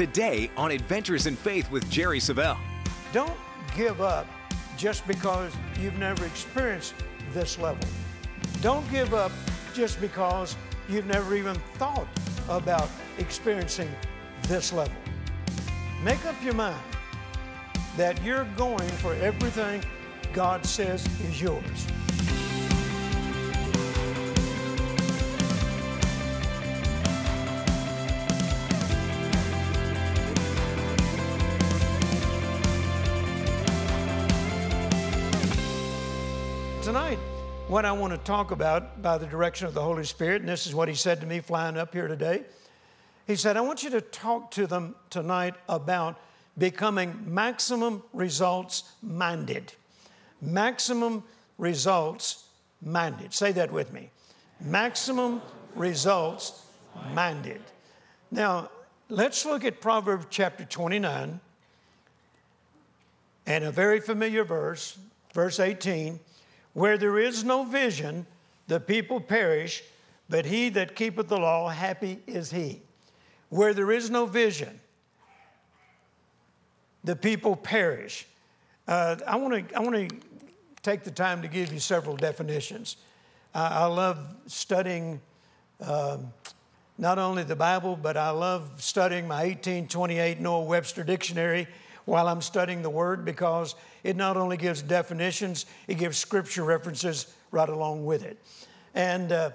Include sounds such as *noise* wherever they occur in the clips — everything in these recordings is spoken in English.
today on Adventures in Faith with Jerry Savelle. Don't give up just because you've never experienced this level. Don't give up just because you've never even thought about experiencing this level. Make up your mind that you're going for everything God says is yours. What I want to talk about by the direction of the Holy Spirit, and this is what He said to me flying up here today. He said, I want you to talk to them tonight about becoming maximum results minded. Maximum results minded. Say that with me. Maximum results minded. Now, let's look at Proverbs chapter 29 and a very familiar verse, verse 18. Where there is no vision, the people perish, but he that keepeth the law, happy is he. Where there is no vision, the people perish. Uh, I want to I want to take the time to give you several definitions. Uh, I love studying um, not only the Bible, but I love studying my 1828 Noah Webster Dictionary while I'm studying the Word because it not only gives definitions, it gives scripture references right along with it. And uh,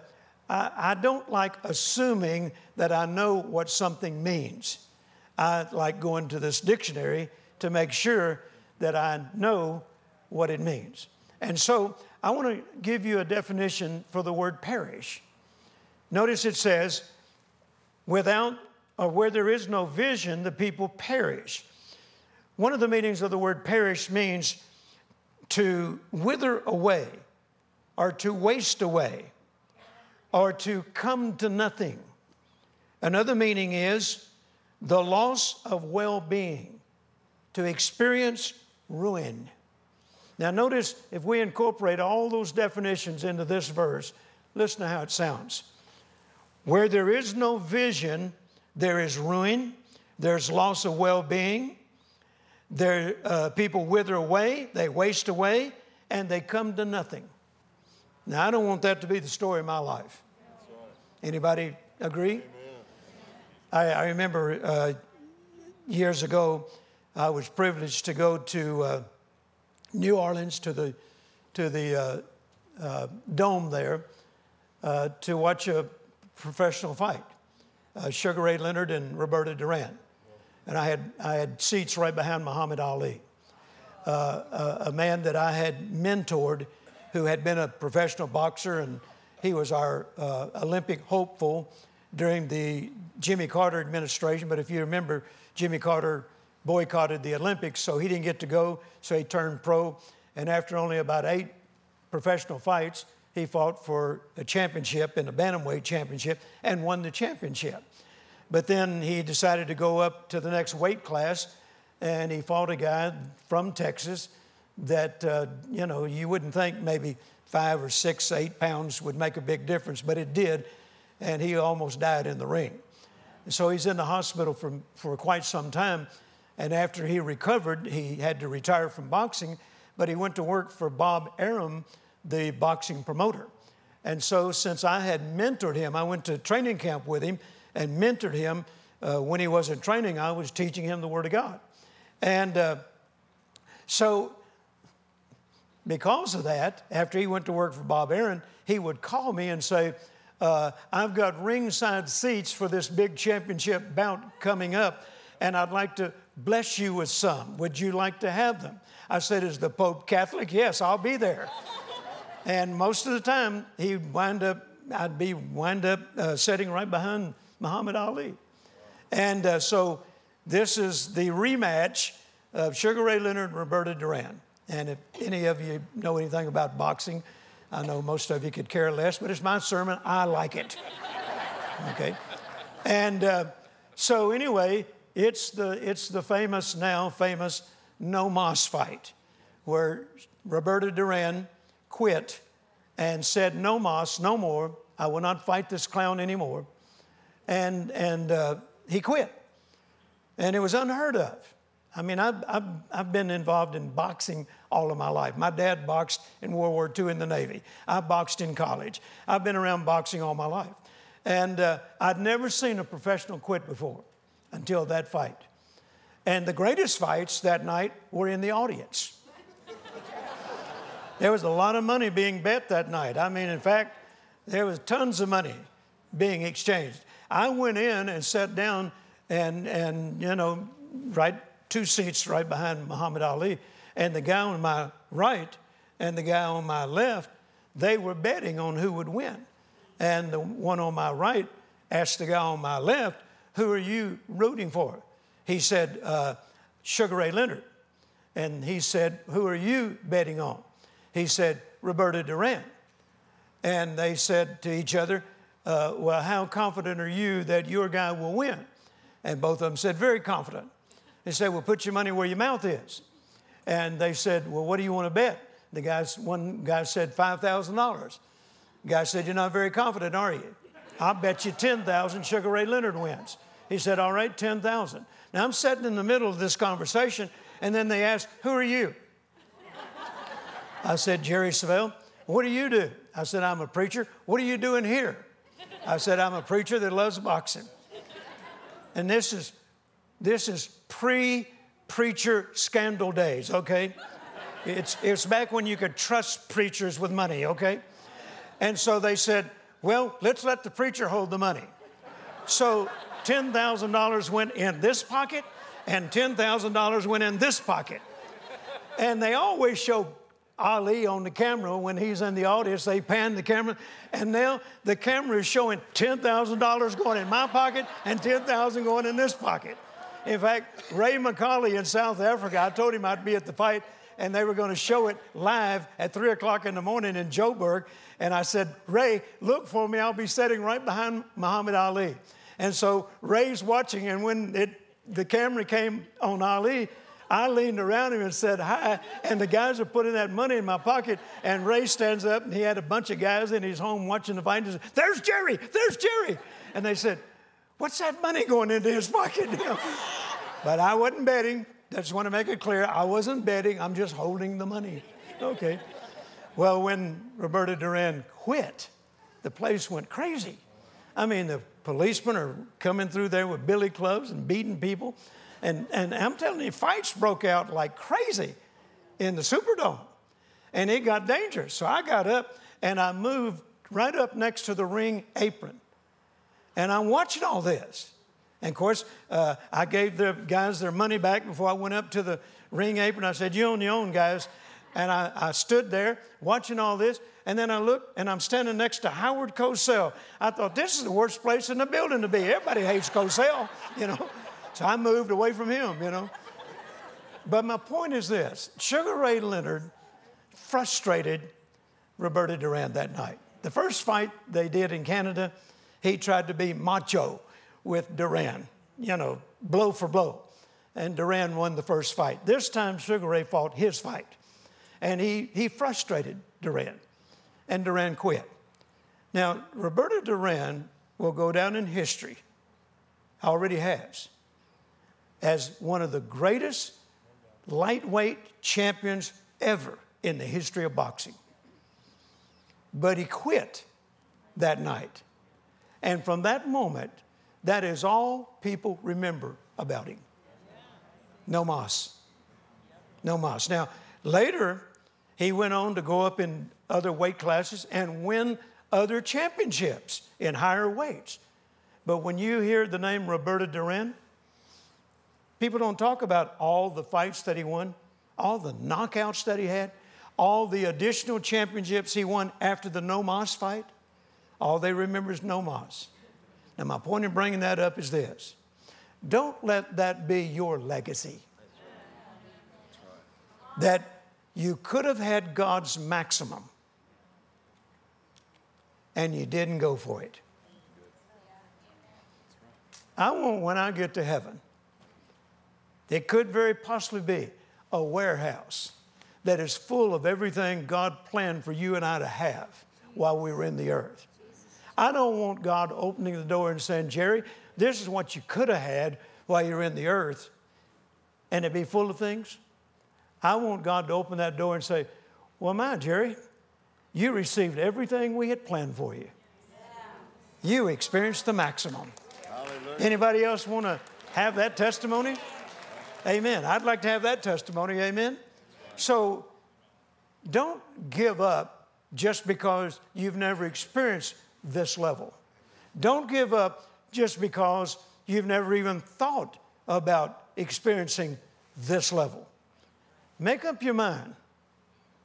I, I don't like assuming that I know what something means. I like going to this dictionary to make sure that I know what it means. And so I want to give you a definition for the word perish. Notice it says, without or where there is no vision, the people perish. One of the meanings of the word perish means to wither away or to waste away or to come to nothing. Another meaning is the loss of well being, to experience ruin. Now, notice if we incorporate all those definitions into this verse, listen to how it sounds. Where there is no vision, there is ruin, there's loss of well being, there, uh, people wither away, they waste away, and they come to nothing. Now, I don't want that to be the story of my life. Anybody agree? I, I, remember uh, years ago, I was privileged to go to uh, New Orleans to the to the uh, uh dome there uh, to watch a professional fight. Uh, Sugar Ray Leonard and Roberto Duran and I had, I had seats right behind Muhammad Ali, uh, a, a, man that I had mentored who had been a professional boxer, and he was our uh, Olympic hopeful during the Jimmy Carter administration. But if you remember, Jimmy Carter boycotted the Olympics, so he didn't get to go, so he turned pro. And after only about eight professional fights, he fought for a championship in the bantamweight championship and won the championship. But then he decided to go up to the next weight class and he fought a guy from Texas that, uh, you know, you wouldn't think maybe five or six, eight pounds would make a big difference, but it did. And he almost died in the ring. So he's in the hospital for, for quite some time. And after he recovered, he had to retire from boxing, but he went to work for Bob Arum, the boxing promoter. And so, since I had mentored him, I went to training camp with him and mentored him. Uh, when he was in training, I was teaching him the Word of God. And uh, so, because of that, after he went to work for Bob Arum, he would call me and say, uh, I've got ringside seats for this big championship bout coming up, and I'd like to bless you with some. Would you like to have them? I said, Is the Pope Catholic? Yes, I'll be there. and most of the time, he'd wind up, I'd be wind up uh, sitting right behind Muhammad Ali. And uh, so this is the rematch of Sugar Ray Leonard and Roberto Duran. And if any of you know anything about boxing, I know most of you could care less, but it's my sermon. I like it. *laughs* Okay? And uh, so, anyway, it's the, it's the famous, now famous no mas fight, where Roberto Duran quit and said, No mas, no more. I will not fight this clown anymore and, and uh, he quit. And it was unheard of. I mean, I've, I've, I've, been involved in boxing all of my life. My dad boxed in World War II in the Navy. I boxed in college. I've been around boxing all my life. And uh, I'd never seen a professional quit before until that fight. And the greatest fights that night were in the audience. *laughs* there was a lot of money being bet that night. I mean, in fact, there was tons of money being exchanged. I went in and sat down and, and you know, right two seats right behind Muhammad Ali. And the guy on my right and the guy on my left, they were betting on who would win. And the one on my right asked the guy on my left, Who are you rooting for? He said, uh, Sugar Ray Leonard. And he said, Who are you betting on? He said, Roberto Duran. And they said to each other, uh, Well, how confident are you that your guy will win? And both of them said, Very confident. They said, Well, put your money where your mouth is. And they said, Well, what do you want to bet? The guys, one guy said $5,000. The guy said, You're not very confident, are you? I'll bet you 10,000 Sugar Ray Leonard wins. He said, All right, 10,000. Now I'm sitting in the middle of this conversation, and then they asked, Who are you? I said, Jerry Savelle. What do you do? I said, I'm a preacher. What are you doing here? I said, I'm a preacher that loves boxing. And this is this is pre preacher scandal days, okay? It's, it's back when you could trust preachers with money, okay? And so they said, well, let's let the preacher hold the money. So $10,000 went in this pocket and $10,000 went in this pocket. And they always show Ali on the camera when he's in the audience. They pan the camera, and now the camera is showing $10,000 going in my pocket and 10,000 going in this pocket. In fact, Ray McCauley in South Africa, I told him I'd be at the fight, and they were going to show it live at 3 o'clock in the morning in Joburg. And I said, Ray, look for me. I'll be sitting right behind Muhammad Ali. And so Ray's watching, and when it, the camera came on Ali, I leaned around him and said hi, and the guys are putting that money in my pocket. And Ray stands up, and he had a bunch of guys in his home watching the fight. There's Jerry, there's Jerry. And they said, What's that money going into his pocket? But I wasn't betting. I just want to make it clear. I wasn't betting. I'm just holding the money. Okay. Well, when Roberto Duran quit, the place went crazy. I mean, the policemen are coming through there with billy clubs and beating people. And, and I'm telling you, fights broke out like crazy in the Superdome. And it got dangerous. So I got up and I moved right up next to the ring apron. And I'm watching all this. And of course, uh, I gave the guys their money back before I went up to the ring apron. I said, You own your own, guys. And I, I, stood there watching all this. And then I looked and I'm standing next to Howard Cosell. I thought, This is the worst place in the building to be. Everybody hates Cosell, *laughs* you know. So I moved away from him, you know. But my point is this Sugar Ray Leonard frustrated Roberto Duran that night. The first fight they did in Canada, he tried to be macho with Duran, you know, blow for blow. And Duran won the first fight. This time, Sugar Ray fought his fight. And he, he frustrated Duran. And Duran quit. Now, Roberto Duran will go down in history, already has, as one of the greatest lightweight champions ever in the history of boxing. But he quit that night. And from that moment, that is all people remember about him. No mas. No mas. Now, later, he went on to go up in other weight classes and win other championships in higher weights. But when you hear the name Roberto Duran, people don't talk about all the fights that he won, all the knockouts that he had, all the additional championships he won after the No Mas fight. All they remember is no mas. Now, my point in bringing that up is this don't let that be your legacy. That you could have had God's maximum and you didn't go for it. I want when I get to heaven, it could very possibly be a warehouse that is full of everything God planned for you and I to have while we were in the earth. I don't want God opening the door and saying, Jerry, this is what you could have had, while you're in the earth and it be full of things? I want God to open that door and say, Well, my Jerry, you received everything we had planned for you. You experienced the maximum. Hallelujah. Anybody else want to have that testimony? Amen. I'd like to have that testimony. Amen. So don't give up just because you've never experienced this level. Don't give up just because you've never even thought about experiencing this level. Make up your mind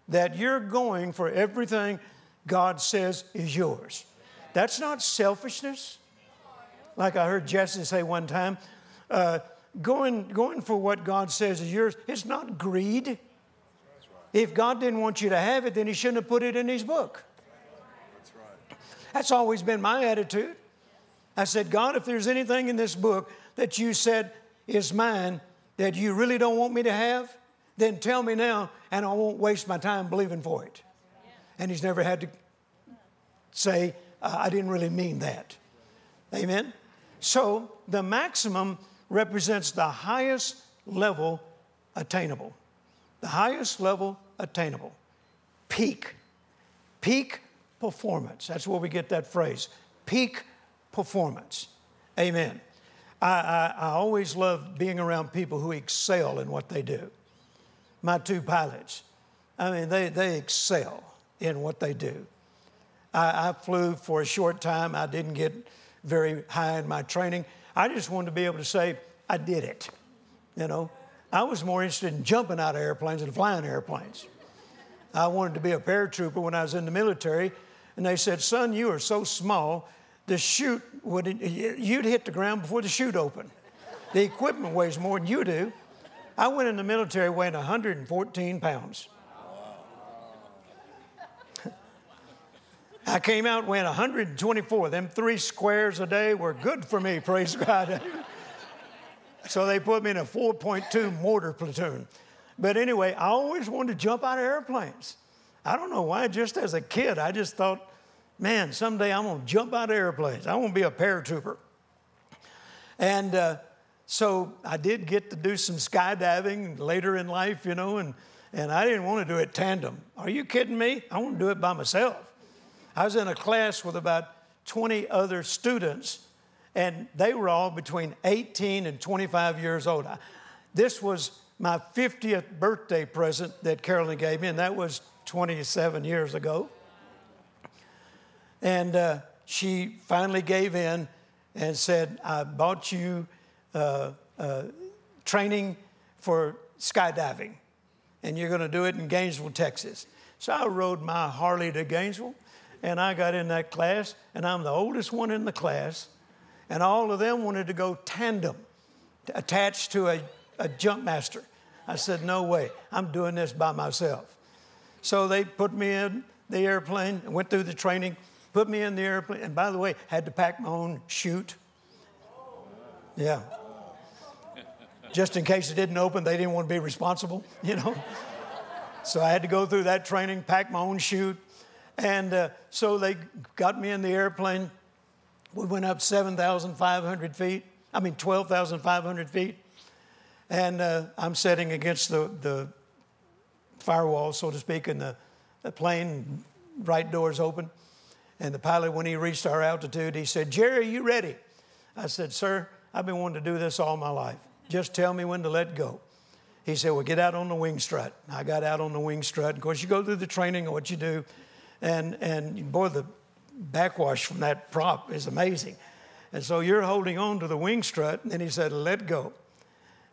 that you're going for everything God says is yours. That's not selfishness. Like I heard Jesse say one time, uh, going, going for what God says is yours, it's not greed. If God didn't want you to have it, then He shouldn't have put it in His book. That's, right. That's always been my attitude. I said, God, if there's anything in this book that you said is mine that you really don't want me to have, then tell me now, and I won't waste my time believing for it. And He's never had to say, uh, I didn't really mean that. Amen? So the maximum represents the highest level attainable. The highest level attainable. Peak. Peak performance. That's where we get that phrase. Peak performance. Amen. I, I, I, always love being around people who excel in what they do. My two pilots, I mean, they, they excel in what they do. I, I flew for a short time. I didn't get very high in my training. I just wanted to be able to say, I did it. You know, I was more interested in jumping out of airplanes than flying airplanes. I wanted to be a paratrooper when I was in the military, and they said, Son, you are so small, the chute would, you'd hit the ground before the chute opened. The equipment weighs more than you do. I went in the military weighing 114 pounds. I came out weighing 124. Them three squares a day were good for me, praise God. *laughs* so they put me in a 4.2 mortar platoon. But anyway, I always wanted to jump out of airplanes. I don't know why, just as a kid, I just thought, man, someday I'm going to jump out of airplanes. I want to be a paratrooper. And uh, so I did get to do some skydiving later in life, you know, and, and I didn't want to do it tandem. Are you kidding me? I want to do it by myself. I was in a class with about 20 other students, and they were all between 18 and 25 years old. This was my 50th birthday present that Carolyn gave me, and that was 27 years ago. And uh, she finally gave in and said, I bought you uh, uh, training for skydiving, and you're going to do it in Gainesville, Texas. So I rode my Harley to Gainesville and I got in that class, and I'm the oldest one in the class, and all of them wanted to go tandem, attached to a, a jump master. I said, No way, I'm doing this by myself. So they put me in the airplane, went through the training, put me in the airplane, and by the way, had to pack my own chute. Yeah. Just in case it didn't open, they didn't want to be responsible, *laughs* you know. So I had to go through that training, pack my own chute, and uh, so they got me in the airplane. We went up 7,500 feet, I mean 12,500 feet. And uh, I'm sitting against the, the firewall, so to speak, and the, the plane right doors open. And the pilot, when he reached our altitude, he said, Jerry, are you ready? I said, Sir, I've been wanting to do this all my life. Just tell me when to let go. He said, Well, get out on the wing strut. I got out on the wing strut. Of course, you go through the training of what you do. And, and boy, the backwash from that prop is amazing. And so you're holding on to the wing strut, and then he said, let go.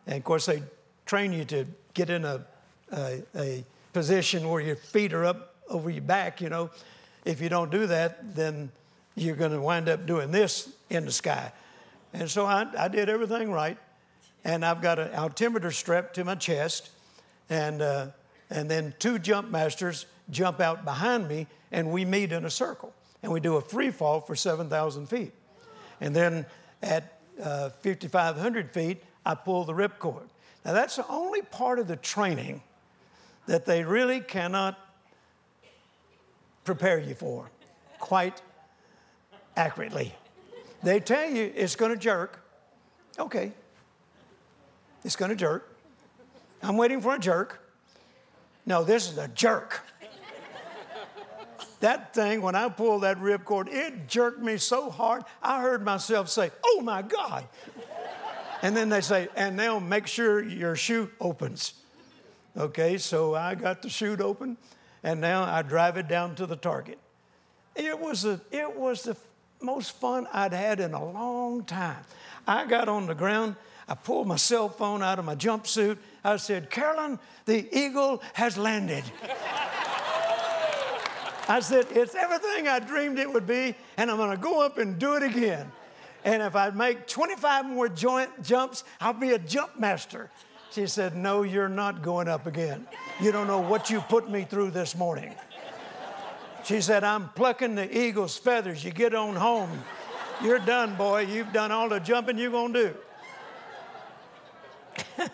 And of course, they train you to get in a, a, a position where your feet are up over your back, you know. If you don't do that, then you're going to wind up doing this in the sky. And so I, I did everything right. And I've got an altimeter strapped to my chest, and, uh, and then two jump masters jump out behind me and we meet in a circle and we do a free fall for 7,000 feet. And then at uh, 5,500 feet, I pull the ripcord. Now, that's the only part of the training that they really cannot prepare you for quite accurately. They tell you it's going to jerk. Okay, It's going to jerk. I'm waiting for a jerk. No, this is a jerk. That thing, when I pulled that ripcord, it jerked me so hard, I heard myself say, Oh my God. and then they say, And now make sure your chute opens. Okay, so I got the chute open, and now I drive it down to the target. It was, a, it was the most fun I'd had in a long time. I got on the ground, I pulled my cell phone out of my jumpsuit. I said, Carolyn, the eagle has landed. I said, It's everything I dreamed it would be, and I'm going to go up and do it again. And if I make 25 more joint jumps, I'll be a jump master. She said, No, you're not going up again. You don't know what you put me through this morning. She said, I'm plucking the eagle's feathers. You get on home. You're done, boy. You've done all the jumping you're going to do. *laughs*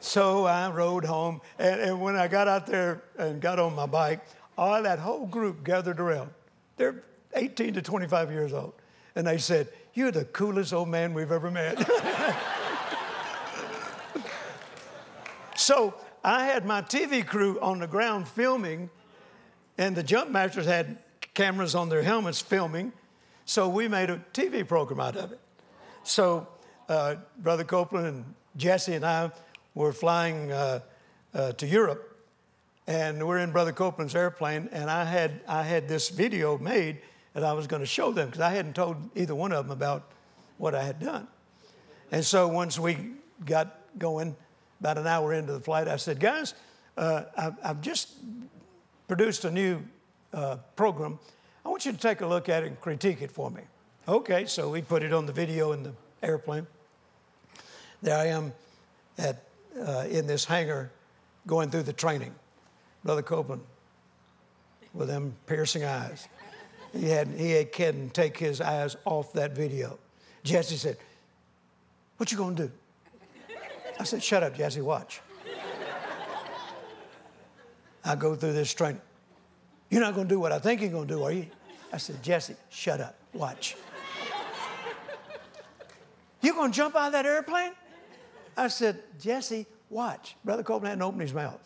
so I rode home. And, and, when I got out there and got on my bike, all that whole group gathered around. They're 18 to 25 years old. And they said, You're the coolest old man we've ever met. *laughs* So I had my TV crew on the ground filming, and the jump masters had cameras on their helmets filming. So we made a TV program out of it. So uh, Brother Copeland and Jesse and I were flying uh, uh, to Europe, and we're in Brother Copeland's airplane, and I had I had this video made that I was going to show them because I hadn't told either one of them about what I had done. And so once we got going, about an hour into the flight, I said, Guys, uh, I've, I've, just produced a new uh, program. I want you to take a look at it and critique it for me. Okay, so we put it on the video in the airplane. There I am at, uh, in this hangar going through the training. Brother Copeland with them piercing eyes. He, had, he couldn't take his eyes off that video. Jesse said, What you gonna do? I said, Shut up, Jesse, watch. I go through this training. You're not to do what I think you're to do, are you? I said, Jesse, shut up, watch. You're going to jump out of that airplane? I said, Jesse, watch. Brother Copeland hadn't opened his mouth.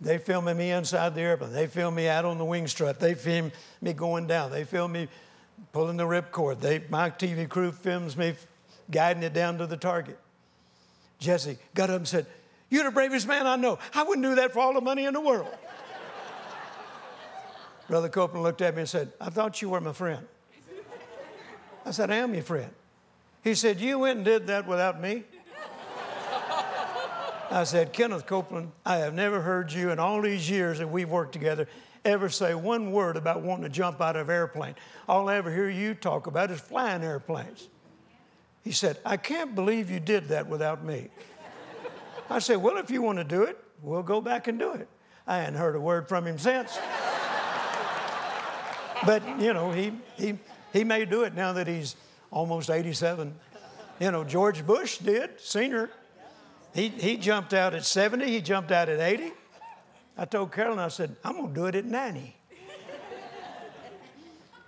They filming me inside the airplane. They film me out on the wing strut. They film me going down. They film me pulling the ripcord. They, my TV crew films me guiding it down to the target. Jesse got up and said, You're the bravest man I know. I wouldn't do that for all the money in the world. *laughs* Brother Copeland looked at me and said, I thought you were my friend. I said, I am your friend. He said, You went and did that without me? I said, Kenneth Copeland, I have never heard you in all these years that we've worked together ever say one word about wanting to jump out of an airplane. All I ever hear you talk about is flying airplanes. He said, I can't believe you did that without me. I said, Well, if you want to do it, we'll go back and do it. I hadn't heard a word from him since. but, you know, he, he, he may do it now that he's almost 87. You know, George Bush did, senior. He, he jumped out at 70, he jumped out at 80. I told Carolyn, I said, I'm going to do it at 90.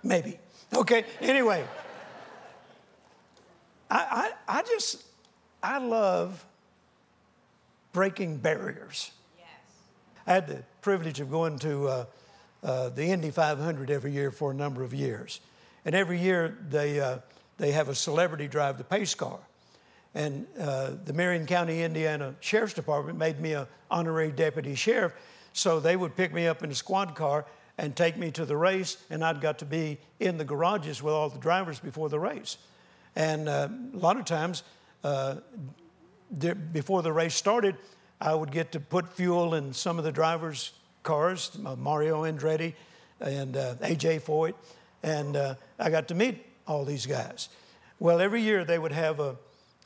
Maybe. Okay, anyway. I, I, I just, I love breaking barriers. Yes. I had the privilege of going to uh, uh, the Indy 500 every year for a number of years. And every year they, uh, they have a celebrity drive the pace car. And uh, the Marion County, Indiana Sheriff's Department made me an honorary deputy sheriff. So they would pick me up in a squad car and take me to the race, and I'd got to be in the garages with all the drivers before the race. And uh, a lot of times, uh, before the race started, I would get to put fuel in some of the drivers' cars, uh, Mario Andretti and uh, AJ Foyt, and uh, I got to meet all these guys. Well, every year they would have a,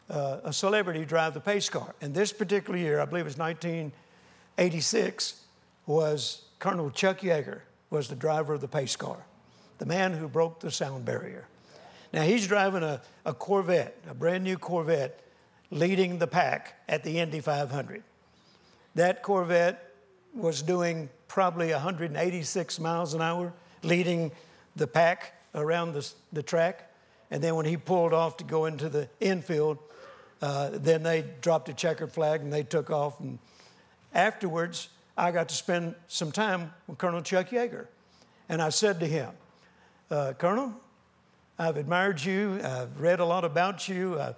uh, a celebrity drive the pace car. And this particular year, I believe it was 1986, was Colonel Chuck Yeager was the driver of the pace car, the man who broke the sound barrier. Now he's driving a, a Corvette, a brand new Corvette, leading the pack at the Indy 500. That Corvette was doing probably 186 miles an hour, leading the pack around the, the track. And then when he pulled off to go into the infield, uh, then they dropped a checkered flag and they took off. And afterwards, I got to spend some time with Colonel Chuck Yeager. And I said to him, uh, Colonel, I've admired you, I've read a lot about you, uh,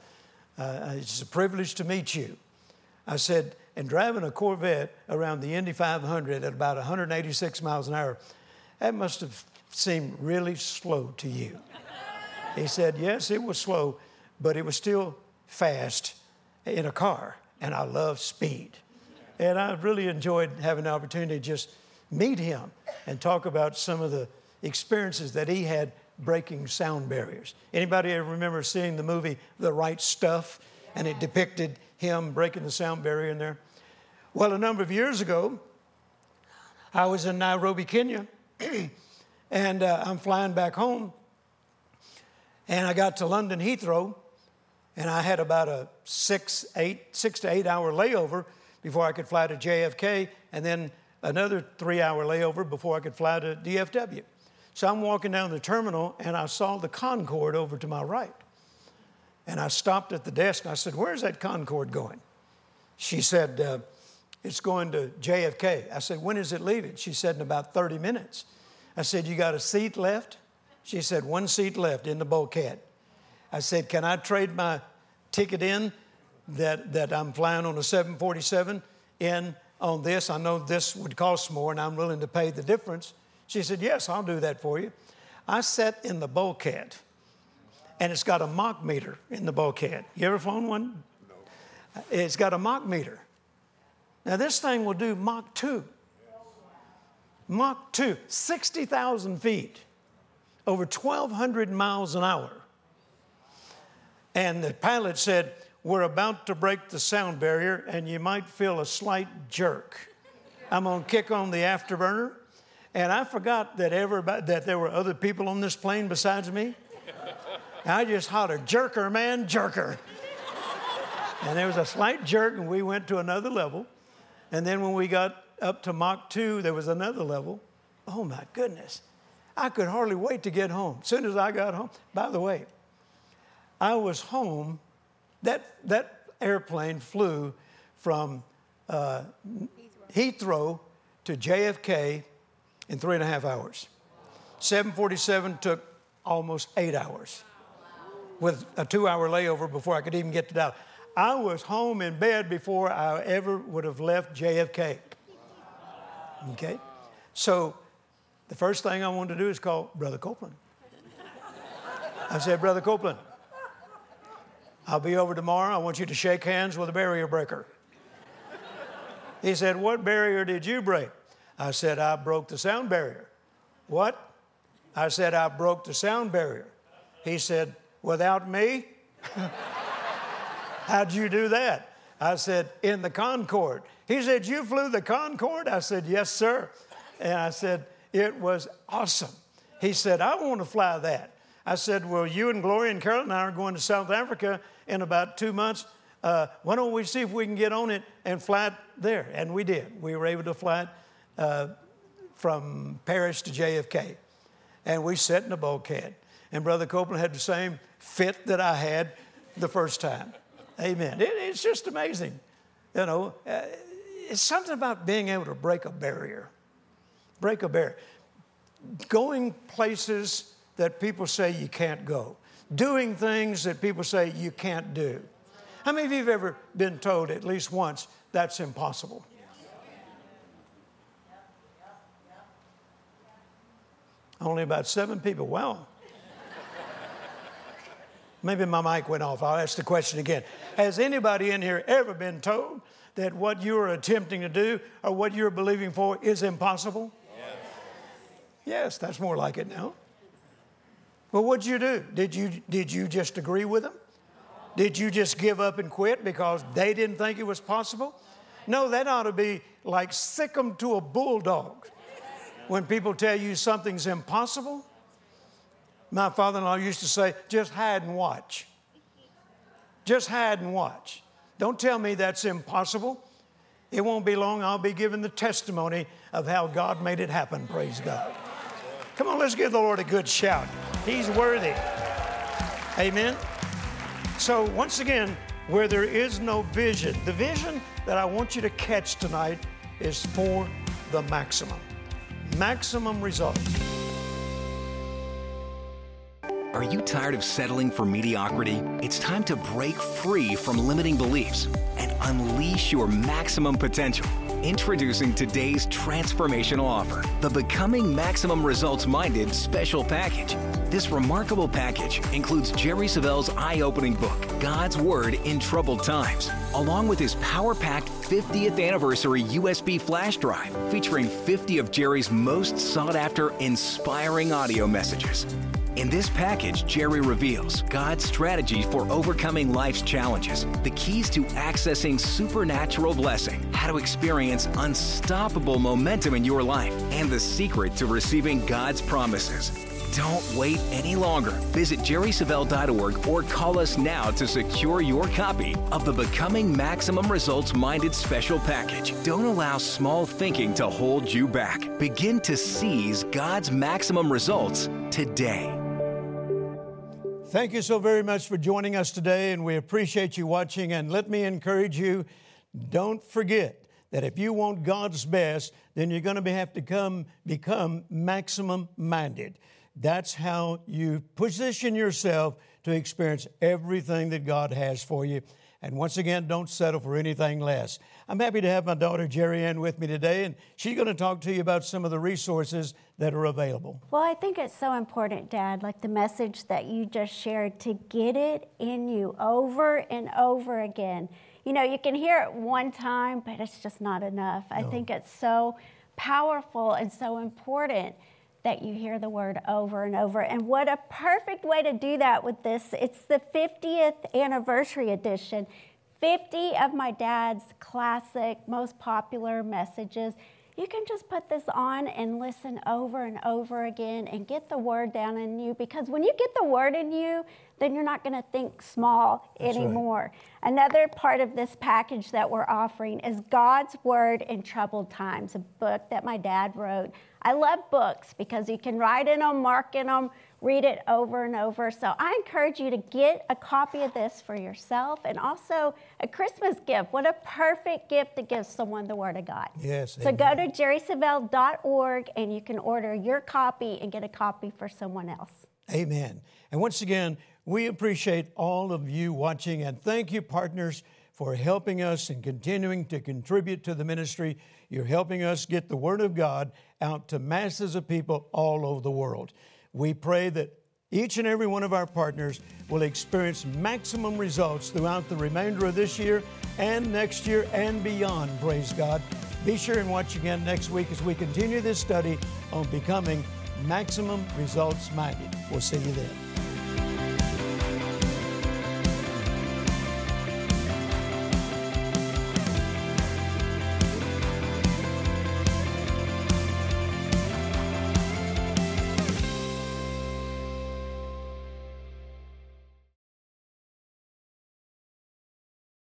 it's a privilege to meet you. I said, and driving a Corvette around the Indy 500 at about 186 miles an hour, that must have seemed really slow to you. he said, Yes, it was slow, but it was still fast in a car, and I love speed. And I really enjoyed having the opportunity to just meet him and talk about some of the experiences that he had breaking sound barriers. Anybody ever remember seeing the movie The Right Stuff? And it depicted him breaking the sound barrier in there. Well, a number of years ago, I was in Nairobi, Kenya, *clears throat* and uh, I'm flying back home. And I got to London Heathrow, and I had about a six, eight, six to eight hour layover before I could fly to JFK, and then another three hour layover before I could fly to DFW. So I'm walking down the terminal, and I saw the Concorde over to my right. And I stopped at the desk and I said, Where's that Concorde going? She said, uh, It's going to JFK. I said, When is it leaving? She said, In about 30 minutes. I said, You got a seat left? She said, One seat left in the bulkhead. I said, Can I trade my ticket in that, that I'm flying on a 747 in on this? I know this would cost more and I'm willing to pay the difference. She said, Yes, I'll do that for you. I sat in the bulkhead and it's got a Mach meter in the bulkhead. You ever flown one? No. It's got a Mach meter. Now, this thing will do Mach 2. Mach 2, 60,000 feet, over 1,200 miles an hour. And the pilot said, We're about to break the sound barrier, and you might feel a slight jerk. I'm going to kick on the afterburner. And I forgot that, everybody, that there were other people on this plane besides me. I just hollered, jerker, man, jerker. and there was a slight jerk, and we went to another level. And then when we got up to Mach 2, there was another level. Oh my goodness. I could hardly wait to get home. As soon as I got home, by the way, I was home. That, that airplane flew from uh, Heathrow to JFK in three and a half hours. 747 took almost eight hours with a two hour layover before I could even get to Dallas. I was home in bed before I ever would have left JFK. Okay? So the first thing I wanted to do is call Brother Copeland. I said, Brother Copeland, I'll be over tomorrow. I want you to shake hands with a barrier breaker. He said, What barrier did you break? I said, I broke the sound barrier. What? I said, I broke the sound barrier. He said, Without me? *laughs* How'd you do that? I said, In the Concorde. He said, You flew the Concorde? I said, Yes, sir. And I said, It was awesome. He said, I want to fly that. I said, Well, you and Gloria and Carol and I are going to South Africa in about two months. Uh, why don't we see if we can get on it and fly it there? And we did. We were able to fly it uh, from Paris to JFK. And we sat in the bulkhead. And Brother Copeland had the same fit that I had the first time. Amen. It, it's just amazing. You know, uh, it's something about being able to break a barrier. Break a barrier. Going places that people say you can't go. Doing things that people say you can't do. How many of you have ever been told at least once that's impossible? Only about seven people. Wow. Maybe my mic went off. I'll ask the question again. Has anybody in here ever been told that what you're attempting to do or what you're believing for is impossible? Yes. Yes, that's more like it now. Well, what'd you do? Did you, did you just agree with them? Did you just give up and quit because they didn't think it was possible? No, that ought to be like sick them to a bulldog. When people tell you something's impossible, my father in law used to say, just hide and watch. Just hide and watch. Don't tell me that's impossible. It won't be long, I'll be giving the testimony of how God made it happen. Praise God. Come on, let's give the Lord a good shout. He's worthy. Amen. So, once again, where there is no vision, the vision that I want you to catch tonight is for the maximum. Maximum results. Are you tired of settling for mediocrity? It's time to break free from limiting beliefs and unleash your maximum potential. Introducing today's transformational offer the Becoming Maximum Results Minded Special Package. This remarkable package includes Jerry Savelle's eye opening book, God's Word in Troubled Times, along with his power packed 50th anniversary USB flash drive featuring 50 of Jerry's most sought after, inspiring audio messages. In this package, Jerry reveals God's strategy for overcoming life's challenges, the keys to accessing supernatural blessing, how to experience unstoppable momentum in your life, and the secret to receiving God's promises. Don't wait any longer. Visit jerrysavelle.org or call us now to secure your copy of the Becoming Maximum Results Minded Special Package. Don't allow small thinking to hold you back. Begin to seize God's maximum results today. Thank you so very much for joining us today, and we appreciate you watching. And let me encourage you don't forget that if you want God's best, then you're going to have to come, become maximum minded. That's how you position yourself to experience everything that God has for you. And once again, don't settle for anything less. I'm happy to have my daughter Jerry Ann with me today, and she's going to talk to you about some of the resources that are available. Well, I think it's so important, Dad, like the message that you just shared, to get it in you over and over again. You know, you can hear it one time, but it's just not enough. No. I think it's so powerful and so important that you hear the word over and over. And what a perfect way to do that with this. It's the 50th anniversary edition. 50 of my dad's classic, most popular messages. You can just put this on and listen over and over again and get the word down in you because when you get the word in you, then you're not going to think small That's anymore. Right. Another part of this package that we're offering is God's Word in Troubled Times, a book that my dad wrote. I love books because you can write in them, mark in them, read it over and over. So I encourage you to get a copy of this for yourself and also a Christmas gift. What a perfect gift to give someone the Word of God. Yes. So amen. go to jerrysavelle.org and you can order your copy and get a copy for someone else. Amen. And once again, we appreciate all of you watching and thank you, partners, for helping us and continuing to contribute to the ministry. You're helping us get the Word of God out to masses of people all over the world. We pray that each and every one of our partners will experience maximum results throughout the remainder of this year and next year and beyond. Praise God. Be sure and watch again next week as we continue this study on becoming maximum results minded. We'll see you then.